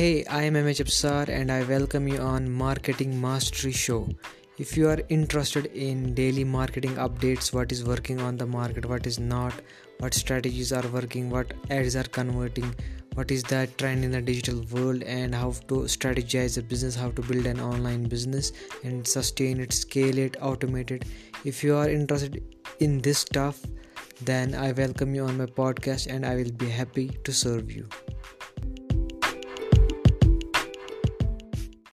Hey, I am MH Absar and I welcome you on Marketing Mastery Show. If you are interested in daily marketing updates, what is working on the market, what is not, what strategies are working, what ads are converting, what is that trend in the digital world, and how to strategize a business, how to build an online business and sustain it, scale it, automate it. If you are interested in this stuff, then I welcome you on my podcast and I will be happy to serve you.